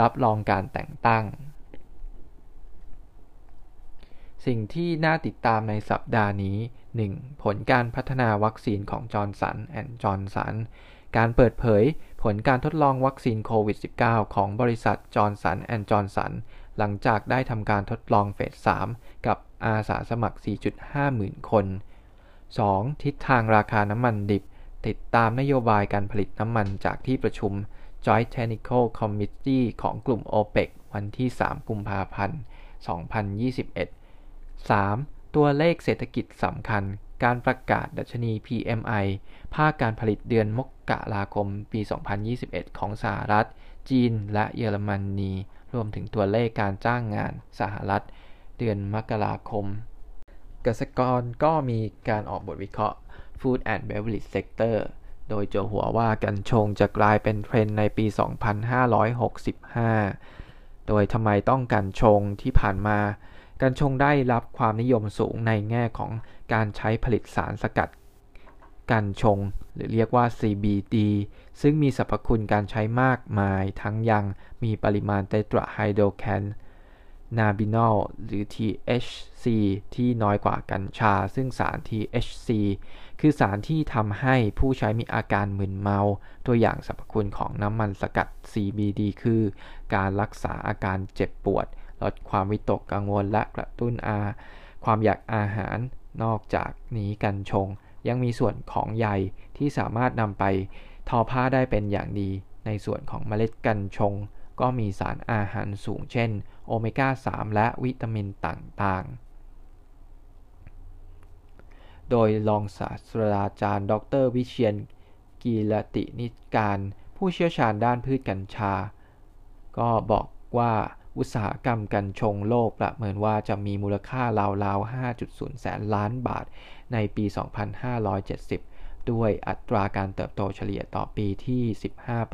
[SPEAKER 1] รับรองการแต่งตั้ง สิ่งที่น่าติดตามในสัปดาห์นี้ 1. ผลการพัฒนาวัคซีนของจอห์นสันแอนด์จอห์นสันการเปิดเผยผลการทดลองวัคซีนโควิด -19 ของบริษัทจอห์นสันแอนด์จอห์นสันหลังจากได้ทำการทดลอง phase 3 กับอาสาสมัคร 4.5 หมื่นคน 2. ทิศทางราคาน้ำมันดิบ ติดตามนโยบายการผลิตน้ำมันจากที่ประชุม Joint Technical Committee ของกลุ่ม OPEC วันที่ 3 กุมภาพันธ์ 2021 3. ตัวเลขเศรษฐกิจสำคัญ การประกาศดัชนี PMI ภาคการผลิตเดือนมกราคม ปี 2021 ของสหรัฐ จีน และเยอรมนีรวมถึงตัวเลขการจ้างงานสหรัฐ เดือนมกราคม กษกรก็มีการออกบทวิเคราะห์ Food and Beverage Sector โดยโจหัวว่ากัญชงจะกลายเป็นเทรนในปี 2565 โดยทำไมต้องกัญชงที่ผ่านมา กัญชงได้รับความนิยมสูงในแง่ของการใช้ผลิตสารสกัดกัญชง หรือเรียกว่า CBD ซึ่งมีสรรพคุณการใช้มากมายทั้งยังมีปริมาณเตตราไฮโดรแคน นาบินอลหรือ THC ที่น้อยกว่ากัญชา ซึ่งสาร THC คือสารที่ทำให้ผู้ใช้มีอาการมึนเมา ตัวอย่างสรรพคุณของน้ำมันสกัด CBD คือ การรักษาอาการเจ็บปวด ลดความวิตกกังวลและกระตุ้นอา ความอยากอาหาร นอกจากนี้กัญชง ยังมีส่วนของใยที่สามารถนำไปทอผ้าได้เป็นอย่างดี ในส่วนของเมล็ดกัญชง ก็มีสารอาหารสูงเช่น โอเมก้า 3 และวิตามินต่างๆ โดยรองศาสตราจารย์ ดร วิเชียนกีรตินิการ ผู้เชี่ยวชาญด้านพืชกัญชา ก็บอกว่าอุตสาหกรรมกัญชงโลกประเมินว่าจะมีมูลค่าราวๆ 5.0 แสนล้านบาทในปี 2570 ด้วยอัตราการเติบโตเฉลี่ยต่อปีที่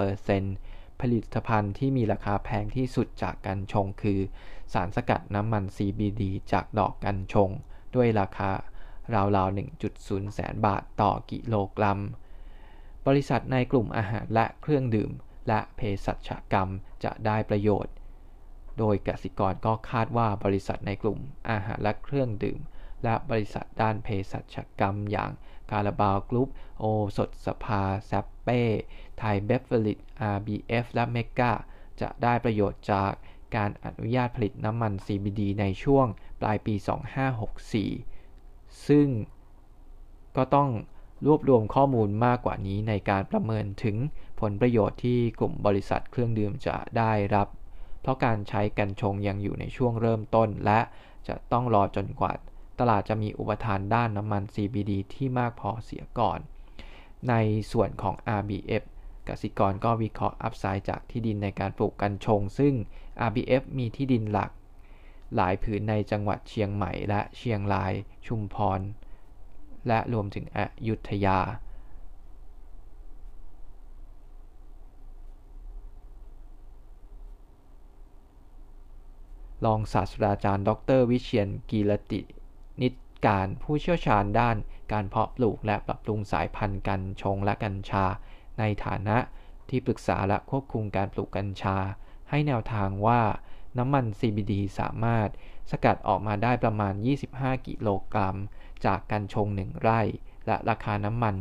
[SPEAKER 1] 15% ผลิตภัณฑ์ที่มีราคาแพงที่สุดจากกัญชงคือ สารสกัดน้ำมัน CBD จากดอกกัญชง ด้วยราคาราวๆ 1.0 แสนบาทต่อกิโลกรัม บริษัทในกลุ่มอาหารและเครื่องดื่ม และเภสัชกรรมจะได้ประโยชน์ โดยกสิกรก็คาดว่าบริษัทในกลุ่มอาหารและเครื่องดื่ม และบริษัทด้านเภสัชกรรมอย่างคาราบาวกรุ๊ปโอสถสภาเซ็ปเป้ ไทยเบฟเฟลิต RBF และเมกาจะได้ประโยชน์จากการอนุญาตผลิตน้ำมัน CBD ในช่วงปลายปี 2564 ซึ่งก็ต้องรวบรวมข้อมูลมากกว่านี้ในการประเมินถึงผลประโยชน์ที่กลุ่มบริษัทเครื่องดื่มจะได้รับ เพราะการใช้กัญชงยังอยู่ในช่วงเริ่มต้น และจะต้องรอจนกว่าตลาดจะมีอุปทานด้านน้ำมัน CBD ที่มากพอเสียก่อน ในส่วนของ RBF กสิกรก็วิเคราะห์อัพไซด์จากที่ดินในการปลูกกัญชง ซึ่ง RBF มีที่ดินหลัก หลายผืนในจังหวัดเชียงใหม่และเชียงราย ชุมพร และรวมถึงอยุธยา รองศาสตราจารย์ ดร วิเชียนกีรติ นิตการผู้เชี่ยวชาญด้านการเพาะปลูกและปรับปรุงสายพันธุ์กัญชงและกัญชา ในฐานะที่ปรึกษาและควบคุมการปลูกกัญชา ให้แนวทางว่าน้ำมัน CBD สามารถสกัดออกมาได้ประมาณ 25 กิโลกรัม จากกัญชง 1 ไร่ และราคาน้ำมัน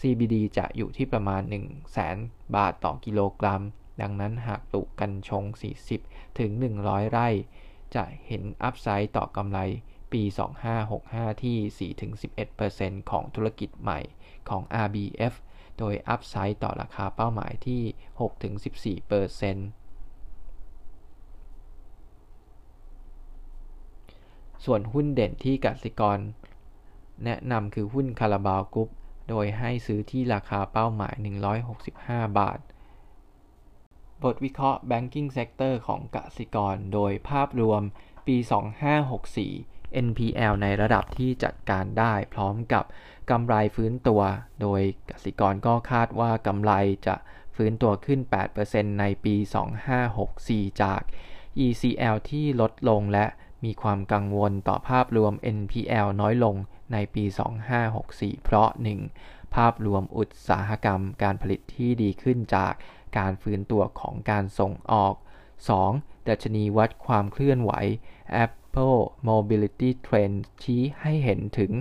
[SPEAKER 1] CBD จะอยู่ที่ประมาณ 1 0 0 0 0แบาทต่อกิโลกรัม ดังนั้นหากปลูกกัญชง 40 ถึง 100 ไร่ จะเห็นอัพไซด์ต่อกำไรปี 2565 ที่ 4-11%ของธุรกิจใหม่ของ RBF โดยอัพไซด์ต่อราคาเป้าหมายที่ 6-14%ส่วนหุ้นเด่นที่กสิกร แนะนำคือหุ้นคาราบาวกรุ๊ป โดยให้ซื้อที่ราคาเป้าหมาย 165 บาท บทวิเคราะห์ Banking Sector ของกสิกร โดยภาพรวมปี 2564 NPL ในระดับที่จัดการได้พร้อมกับ กำไรฟื้นตัว โดยกสิกรก็คาดว่ากำไรจะฟื้นตัวขึ้น 8%ในปี 2564 จาก ECL ที่ลดลงและมีความกังวลต่อภาพรวม NPL น้อยลงในปี 2564 เพราะ 1. ภาพรวมอุตสาหกรรมการผลิตที่ดีขึ้นจากการฟื้นตัวของการส่งออก 2. ดัชนีวัดความเคลื่อนไหว Apple Mobility Trend ชี้ให้เห็นถึง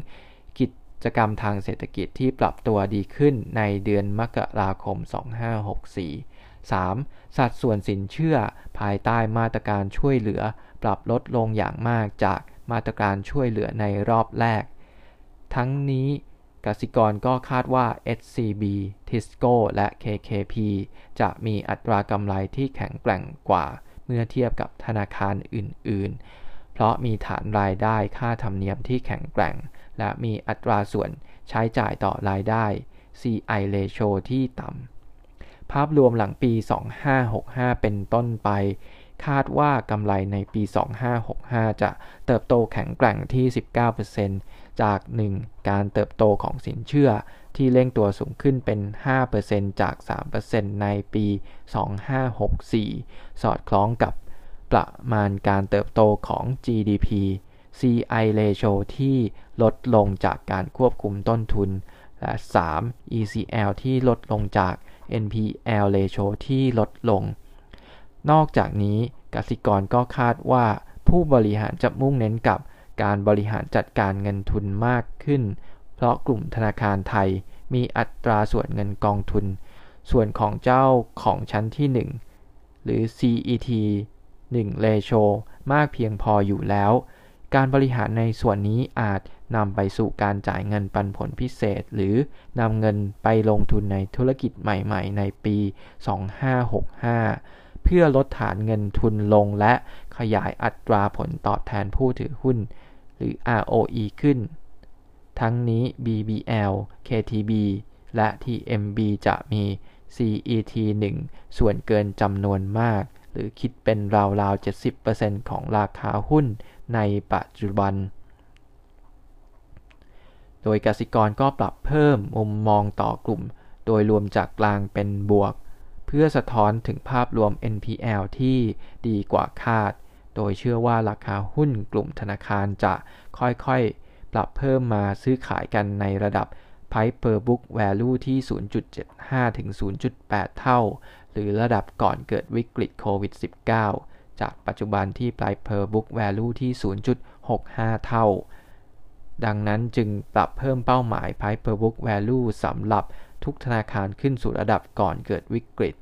[SPEAKER 1] จกรรมทางเศรษฐกิจที่ปรับตัวดีขึ้นในเดือนมกราคม 2564 3. สัดส่วนสินเชื่อภายใต้มาตรการช่วยเหลือ ปรับลดลงอย่างมากจากมาตรการช่วยเหลือในรอบแรก ทั้งนี้กสิกรก็คาดว่า SCB, Tisco และ KKP จะมีอัตรากำไรที่แข็งแกร่งกว่า เมื่อเทียบกับธนาคารอื่น ๆ เพราะมีฐานรายได้ค่าธรรมเนียมที่แข็งแกร่ง และมีอัตราส่วนใช้จ่ายต่อรายได้ CI ratio ที่ต่ำ ภาพรวมหลังปี 2565 เป็นต้นไป คาดว่ากำไรในปี 2565 จะเติบโตแข็งแกร่งที่ 19%จาก 1. การเติบโตของสินเชื่อที่เร่งตัวสูงขึ้นเป็น 5%จาก 3%ในปี 2564 สอดคล้องกับประมาณการเติบโตของ GDP CI ratio ที่ลดลงจากการควบคุมต้นทุน และ 3. ECL ที่ลดลงจาก NPL ratio ที่ลดลง นอกจากนี้กสิกรก็คาดว่าผู้บริหารจะมุ่งเน้นกับการบริหารจัดการเงินทุนมากขึ้น เพราะกลุ่มธนาคารไทยมีอัตราส่วนเงินกองทุน ส่วนของเจ้าของชั้นที่ 1 หรือ CET 1 ratio มากเพียงพออยู่แล้ว การบริหารในส่วนนี้อาจนำไปสู่การจ่ายเงินปันผลพิเศษ หรือนำเงินไปลงทุนในธุรกิจใหม่ๆ ในปี 2565 เพื่อลดฐานเงินทุนลงและขยายอัตราผลตอบแทนผู้ถือหุ้น หรือ ROE ขึ้น ทั้งนี้ BBL KTB และ TMB จะมี CET1 ส่วนเกินจำนวนมาก หรือคิดเป็นราวๆ 70%ของราคาหุ้นในปัจจุบัน โดยกสิกรก็ปรับเพิ่มมุมมองต่อกลุ่ม โดยรวมจากกลางเป็นบวก เพื่อสะท้อนถึงภาพรวม NPL ที่ดีกว่าคาด โดยเชื่อว่าราคาหุ้นกลุ่มธนาคารจะค่อยๆ ปรับเพิ่มมาซื้อขายกันในระดับ Price per book value ที่ 0.75 ถึง 0.8 เท่า หรือระดับก่อนเกิดวิกฤตโควิด -19 จากปัจจุบันที่ Price per book value ที่ 0.65 เท่า ดังนั้นจึงปรับเพิ่มเป้าหมาย Price per book value สำหรับทุกธนาคารขึ้นสู่ระดับก่อนเกิดวิกฤต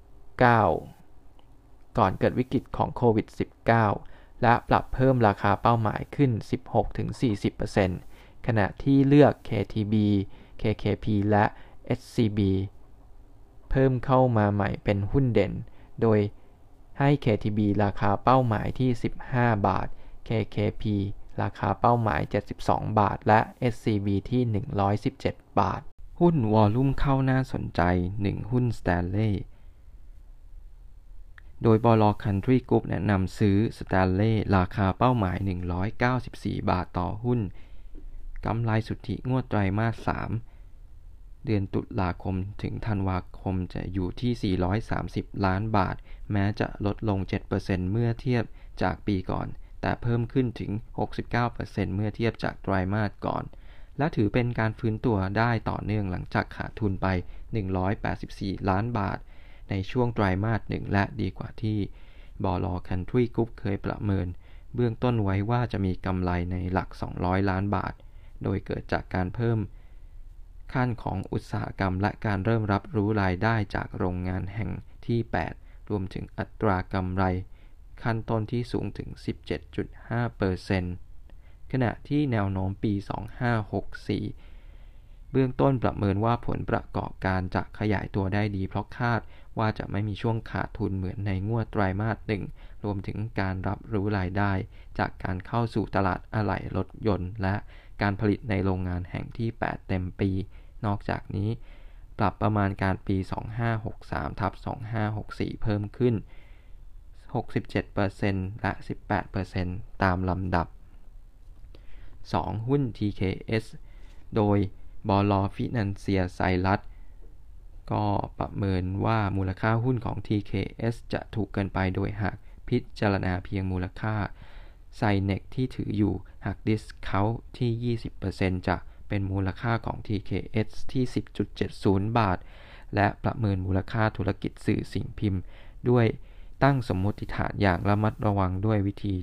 [SPEAKER 1] 19 ก่อนเกิดวิกฤตของโควิด -19 และปรับเพิ่มราคาเป้าหมายขึ้น 16-40%ขณะที่เลือก KTB KKP และ SCB เพิ่มเข้ามาใหม่เป็นหุ้นเด่น โดยให้ KTB ราคาเป้าหมายที่ 15 บาท KKP ราคาเป้าหมาย 72 บาท และ SCB ที่ 117 บาท หุ้นวอลลุ่มเข้าน่าสนใจ 1 หุ้น Stanley โดยบลคันทรีกรุ๊ปแนะนำซื้อ Stanley ราคาเป้าหมาย 194 บาทต่อหุ้น กำไรสุทธิงวดไตรมาส 3 เดือนตุลาคมถึงธันวาคมจะอยู่ที่ 430 ล้านบาท แม้จะลดลง 7%เมื่อเทียบจากปีก่อน แต่เพิ่มขึ้นถึง 69%เมื่อเทียบจากไตรมาสก่อน และถือเป็นการฟื้นตัวได้ต่อเนื่องหลังจากขาดทุนไป 184 ล้านบาท ในช่วงไตรมาสหนึ่งและดีกว่าที่บลคันทรีกรุ๊ปเคยประเมิน เบื้องต้นไว้ว่าจะมีกำไรในหลัก 200 ล้านบาท โดยเกิดจากการเพิ่ม ขั้นของอุตสาหกรรม และการเริ่มรับรู้รายได้จากโรงงานแห่งที่ 8 รวมถึงอัตรากำไร ขั้นต้นที่สูงถึง 17.5%ขณะที่แนวโน้มปี 2564 เบื้องต้นประเมินว่าผลประกอบการจะขยายตัวได้ดีเพราะคาดว่าจะไม่มีช่วงขาดทุนเหมือนในงวดไตรมาสหนึ่ง รวมถึงการรับรู้รายได้ จากการเข้าสู่ตลาดอะไหล่รถยนต์ และการผลิตในโรงงานแห่งที่ 8 เต็มปี นอกจากนี้ ปรับประมาณการปี 2563ทับ2564 เพิ่มขึ้น 67%และ 18%ตามลำดับ 2. หุ้น TKS โดยบลฟินันเซียไซรัสก็ประเมินว่ามูลค่าหุ้นของ TKS จะถูกเกินไปโดยหากพิจารณาเพียงมูลค่าไซเน็กที่ถืออยู่หากดิสเคาที่ 20%จะ เป็นมูลค่าของ TKS ที่ 10.70 บาท และประเมินมูลค่าธุรกิจสื่อสิ่งพิมพ์ ด้วยตั้งสมมติฐานอย่างระมัดระวังด้วยวิธี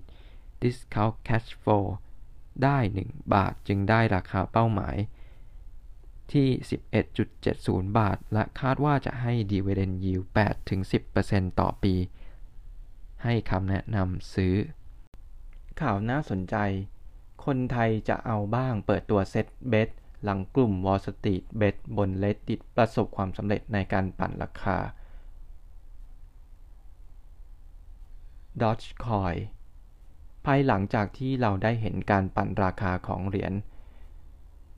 [SPEAKER 1] discount cash flow ได้ 1 บาทจึงได้ราคาเป้าหมายที่ 11.70 บาท และคาดว่าจะให้ dividend yield 8-10%ต่อปี ให้คำแนะนำซื้อ ข่าวน่าสนใจ คนไทยจะเอาบ้างเปิดตัวเซ็ตเบสหลังกลุ่ม Wall Street Bet บน Reddit ประสบความสำเร็จในการปั่นราคา Dogecoin ภายหลังจากที่เราได้เห็นการปั่นราคาของเหรียญ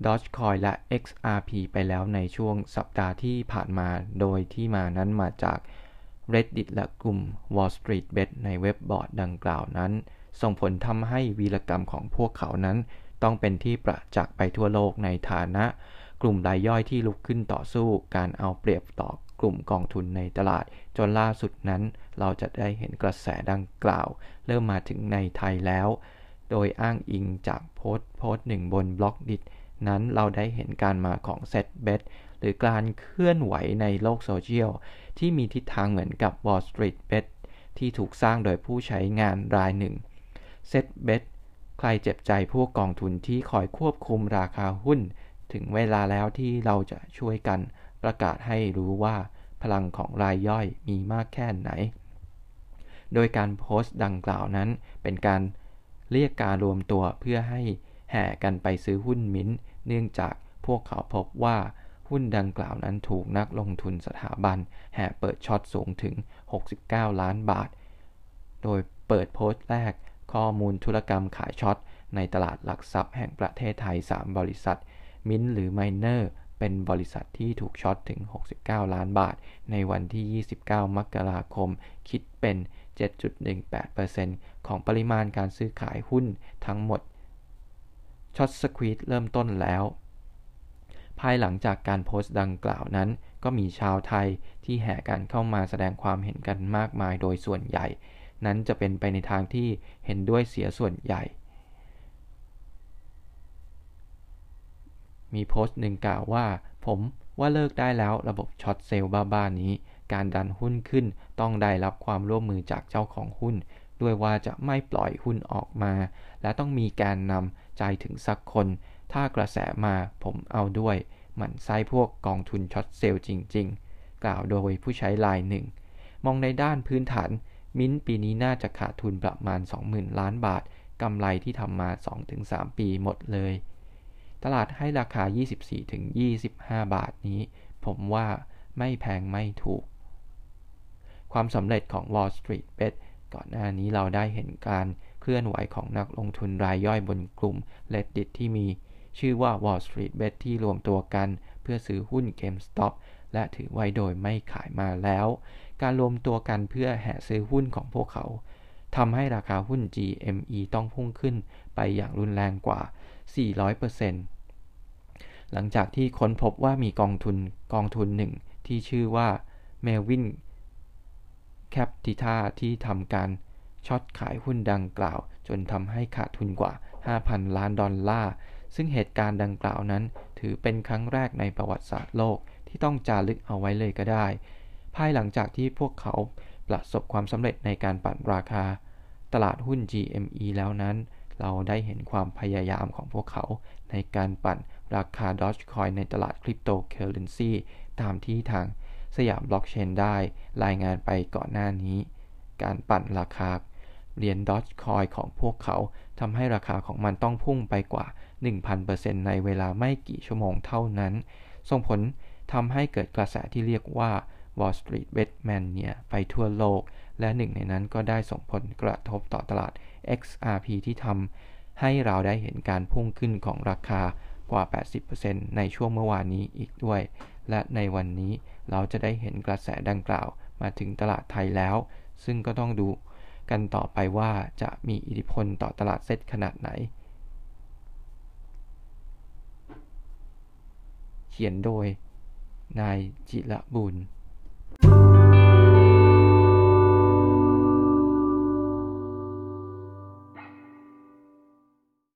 [SPEAKER 1] Dogecoin และ XRP ไปแล้วในช่วงสัปดาห์ที่ผ่านมา โดยที่มานั้นมาจาก Reddit และกลุ่ม Wall Street Bet ในเว็บบอร์ดดังกล่าวนั้น ส่งผลทำให้วีรกรรมของพวกเขานั้น ต้องเป็นที่ประจักษ์ไปทั่วโลกในฐานะ กลุ่มรายย่อยที่ลุกขึ้นต่อสู้การเอาเปรียบต่อกลุ่มกองทุนในตลาด จนล่าสุดนั้น เราจะได้เห็นกระแสดังกล่าว เริ่มมาถึงในไทยแล้ว โดยอ้างอิงจากโพสต์โพสต์หนึ่งบนบล็อกดินั้นเราได้เห็นการมาของ SET Bets หรือการเคลื่อนไหวในโลกโซเชียล ที่มีทิศทางเหมือนกับ Wall Street Bet ที่ถูกสร้างโดยผู้ใช้งานรายหนึ่ง SET Bets ใครเจ็บใจพวกกองทุนที่คอยควบคุมราคาหุ้น ถึงเวลาแล้วที่เราจะช่วยกันประกาศให้รู้ว่าพลังของรายย่อยมีมากแค่ไหน โดยการโพสต์ดังกล่าวนั้น เป็นการเรียกการรวมตัวเพื่อให้แห่กันไปซื้อหุ้นมิ้น เนื่องจากพวกเขาพบว่าหุ้นดังกล่าวนั้นถูกนักลงทุนสถาบัน แห่เปิดช็อตสูงถึง 69 ล้านบาท โดยเปิดโพสต์แรก ข้อมูลธุรกรรมขายช็อต ในตลาดหลักทรัพย์แห่งประเทศไทย 3 บริษัท มิ้นหรือไมเนอร์เป็นบริษัทที่ถูกช็อตถึง 69 ล้านบาท ในวันที่ 29 มกราคม คิดเป็น 7.18%ของปริมาณการซื้อขายหุ้นทั้งหมด ช็อตสควีตเริ่มต้นแล้ว ภายหลังจากการโพสต์ดังกล่าวนั้น ก็มีชาวไทยที่แห่กันเข้ามาแสดงความเห็นกันมากมายโดยส่วนใหญ่ นั้นจะเป็นไปในทางที่เห็นด้วยเสียส่วนใหญ่ มีโพสต์หนึ่งกล่าวว่า ผมว่าเลิกได้แล้วระบบ short sell บ้าๆนี้ การดันหุ้นขึ้นต้องได้รับความร่วมมือจากเจ้าของหุ้น ด้วยว่าจะไม่ปล่อยหุ้นออกมา และต้องมีการนำใจถึงสักคน ถ้ากระแสมาผมเอาด้วย หมั่นไส้พวกกองทุน short sell จริง ๆ กล่าวโดยผู้ใช้รายหนึ่งมองในด้านพื้นฐาน มิ้นปีนี้น่าจะขาดทุนประมาณ 20,000 ล้านบาท กำไรที่ทำมา 2-3 ปีหมดเลย ตลาดให้ราคา 24-25 บาทนี้ ผมว่าไม่แพงไม่ถูก ความสำเร็จของ Wall Street Bet ก่อนหน้านี้เราได้เห็นการเคลื่อนไหวของนักลงทุนรายย่อยบนกลุ่ม Reddit ที่มี ชื่อว่า Wall Street Bet ที่รวมตัวกัน เพื่อซื้อหุ้น GameStop และถือไว้โดยไม่ขายมาแล้ว การรวมตัวกันเพื่อแห่ซื้อหุ้นของพวกเขาทำให้ราคาหุ้น GME ต้องพุ่งขึ้นไปอย่างรุนแรงกว่า 400%หลังจากที่ค้นพบว่ามีกองทุนกองทุนหนึ่งที่ชื่อว่า Melvin Capita ที่ทำการช็อตขายหุ้นดังกล่าว จนทำให้ขาดทุนกว่า 5,000 ล้านดอลลาร์ ซึ่งเหตุการณ์ดังกล่าวนั้น ถือเป็นครั้งแรกในประวัติศาสตร์โลกที่ต้องจารึกเอาไว้เลยก็ได้ ภายหลังจากที่พวกเขาประสบความสำเร็จในการปั่นราคา ตลาดหุ้น GME แล้วนั้น เราได้เห็นความพยายามของพวกเขาในการปั่นราคา Dogecoin ในตลาดคริปโตเคอเรนซีตามที่ทางสยามบล็อกเชนได้รายงานไปก่อนหน้านี้ การปั่นราคาเหรียญ Dogecoin ของพวกเขาทำให้ราคาของมันต้องพุ่งไปกว่า 1,000%ในเวลาไม่กี่ชั่วโมงเท่านั้น ส่งผลทำให้เกิดกระแสที่เรียกว่า Wall Street Bet Mania ไปทั่วโลก และหนึ่งในนั้นก็ได้ส่งผลกระทบต่อตลาด XRP ที่ทำให้เราได้เห็นการพุ่งขึ้นของราคากว่า 80%ในช่วงเมื่อวานนี้อีกด้วย และในวันนี้เราจะได้เห็นกระแสดังกล่าวมาถึงตลาดไทยแล้ว ซึ่งก็ต้องดูกันต่อไปว่าจะมีอิทธิพลต่อตลาดเซ็ตขนาดไหน เขียนโดย นายจิระบุญ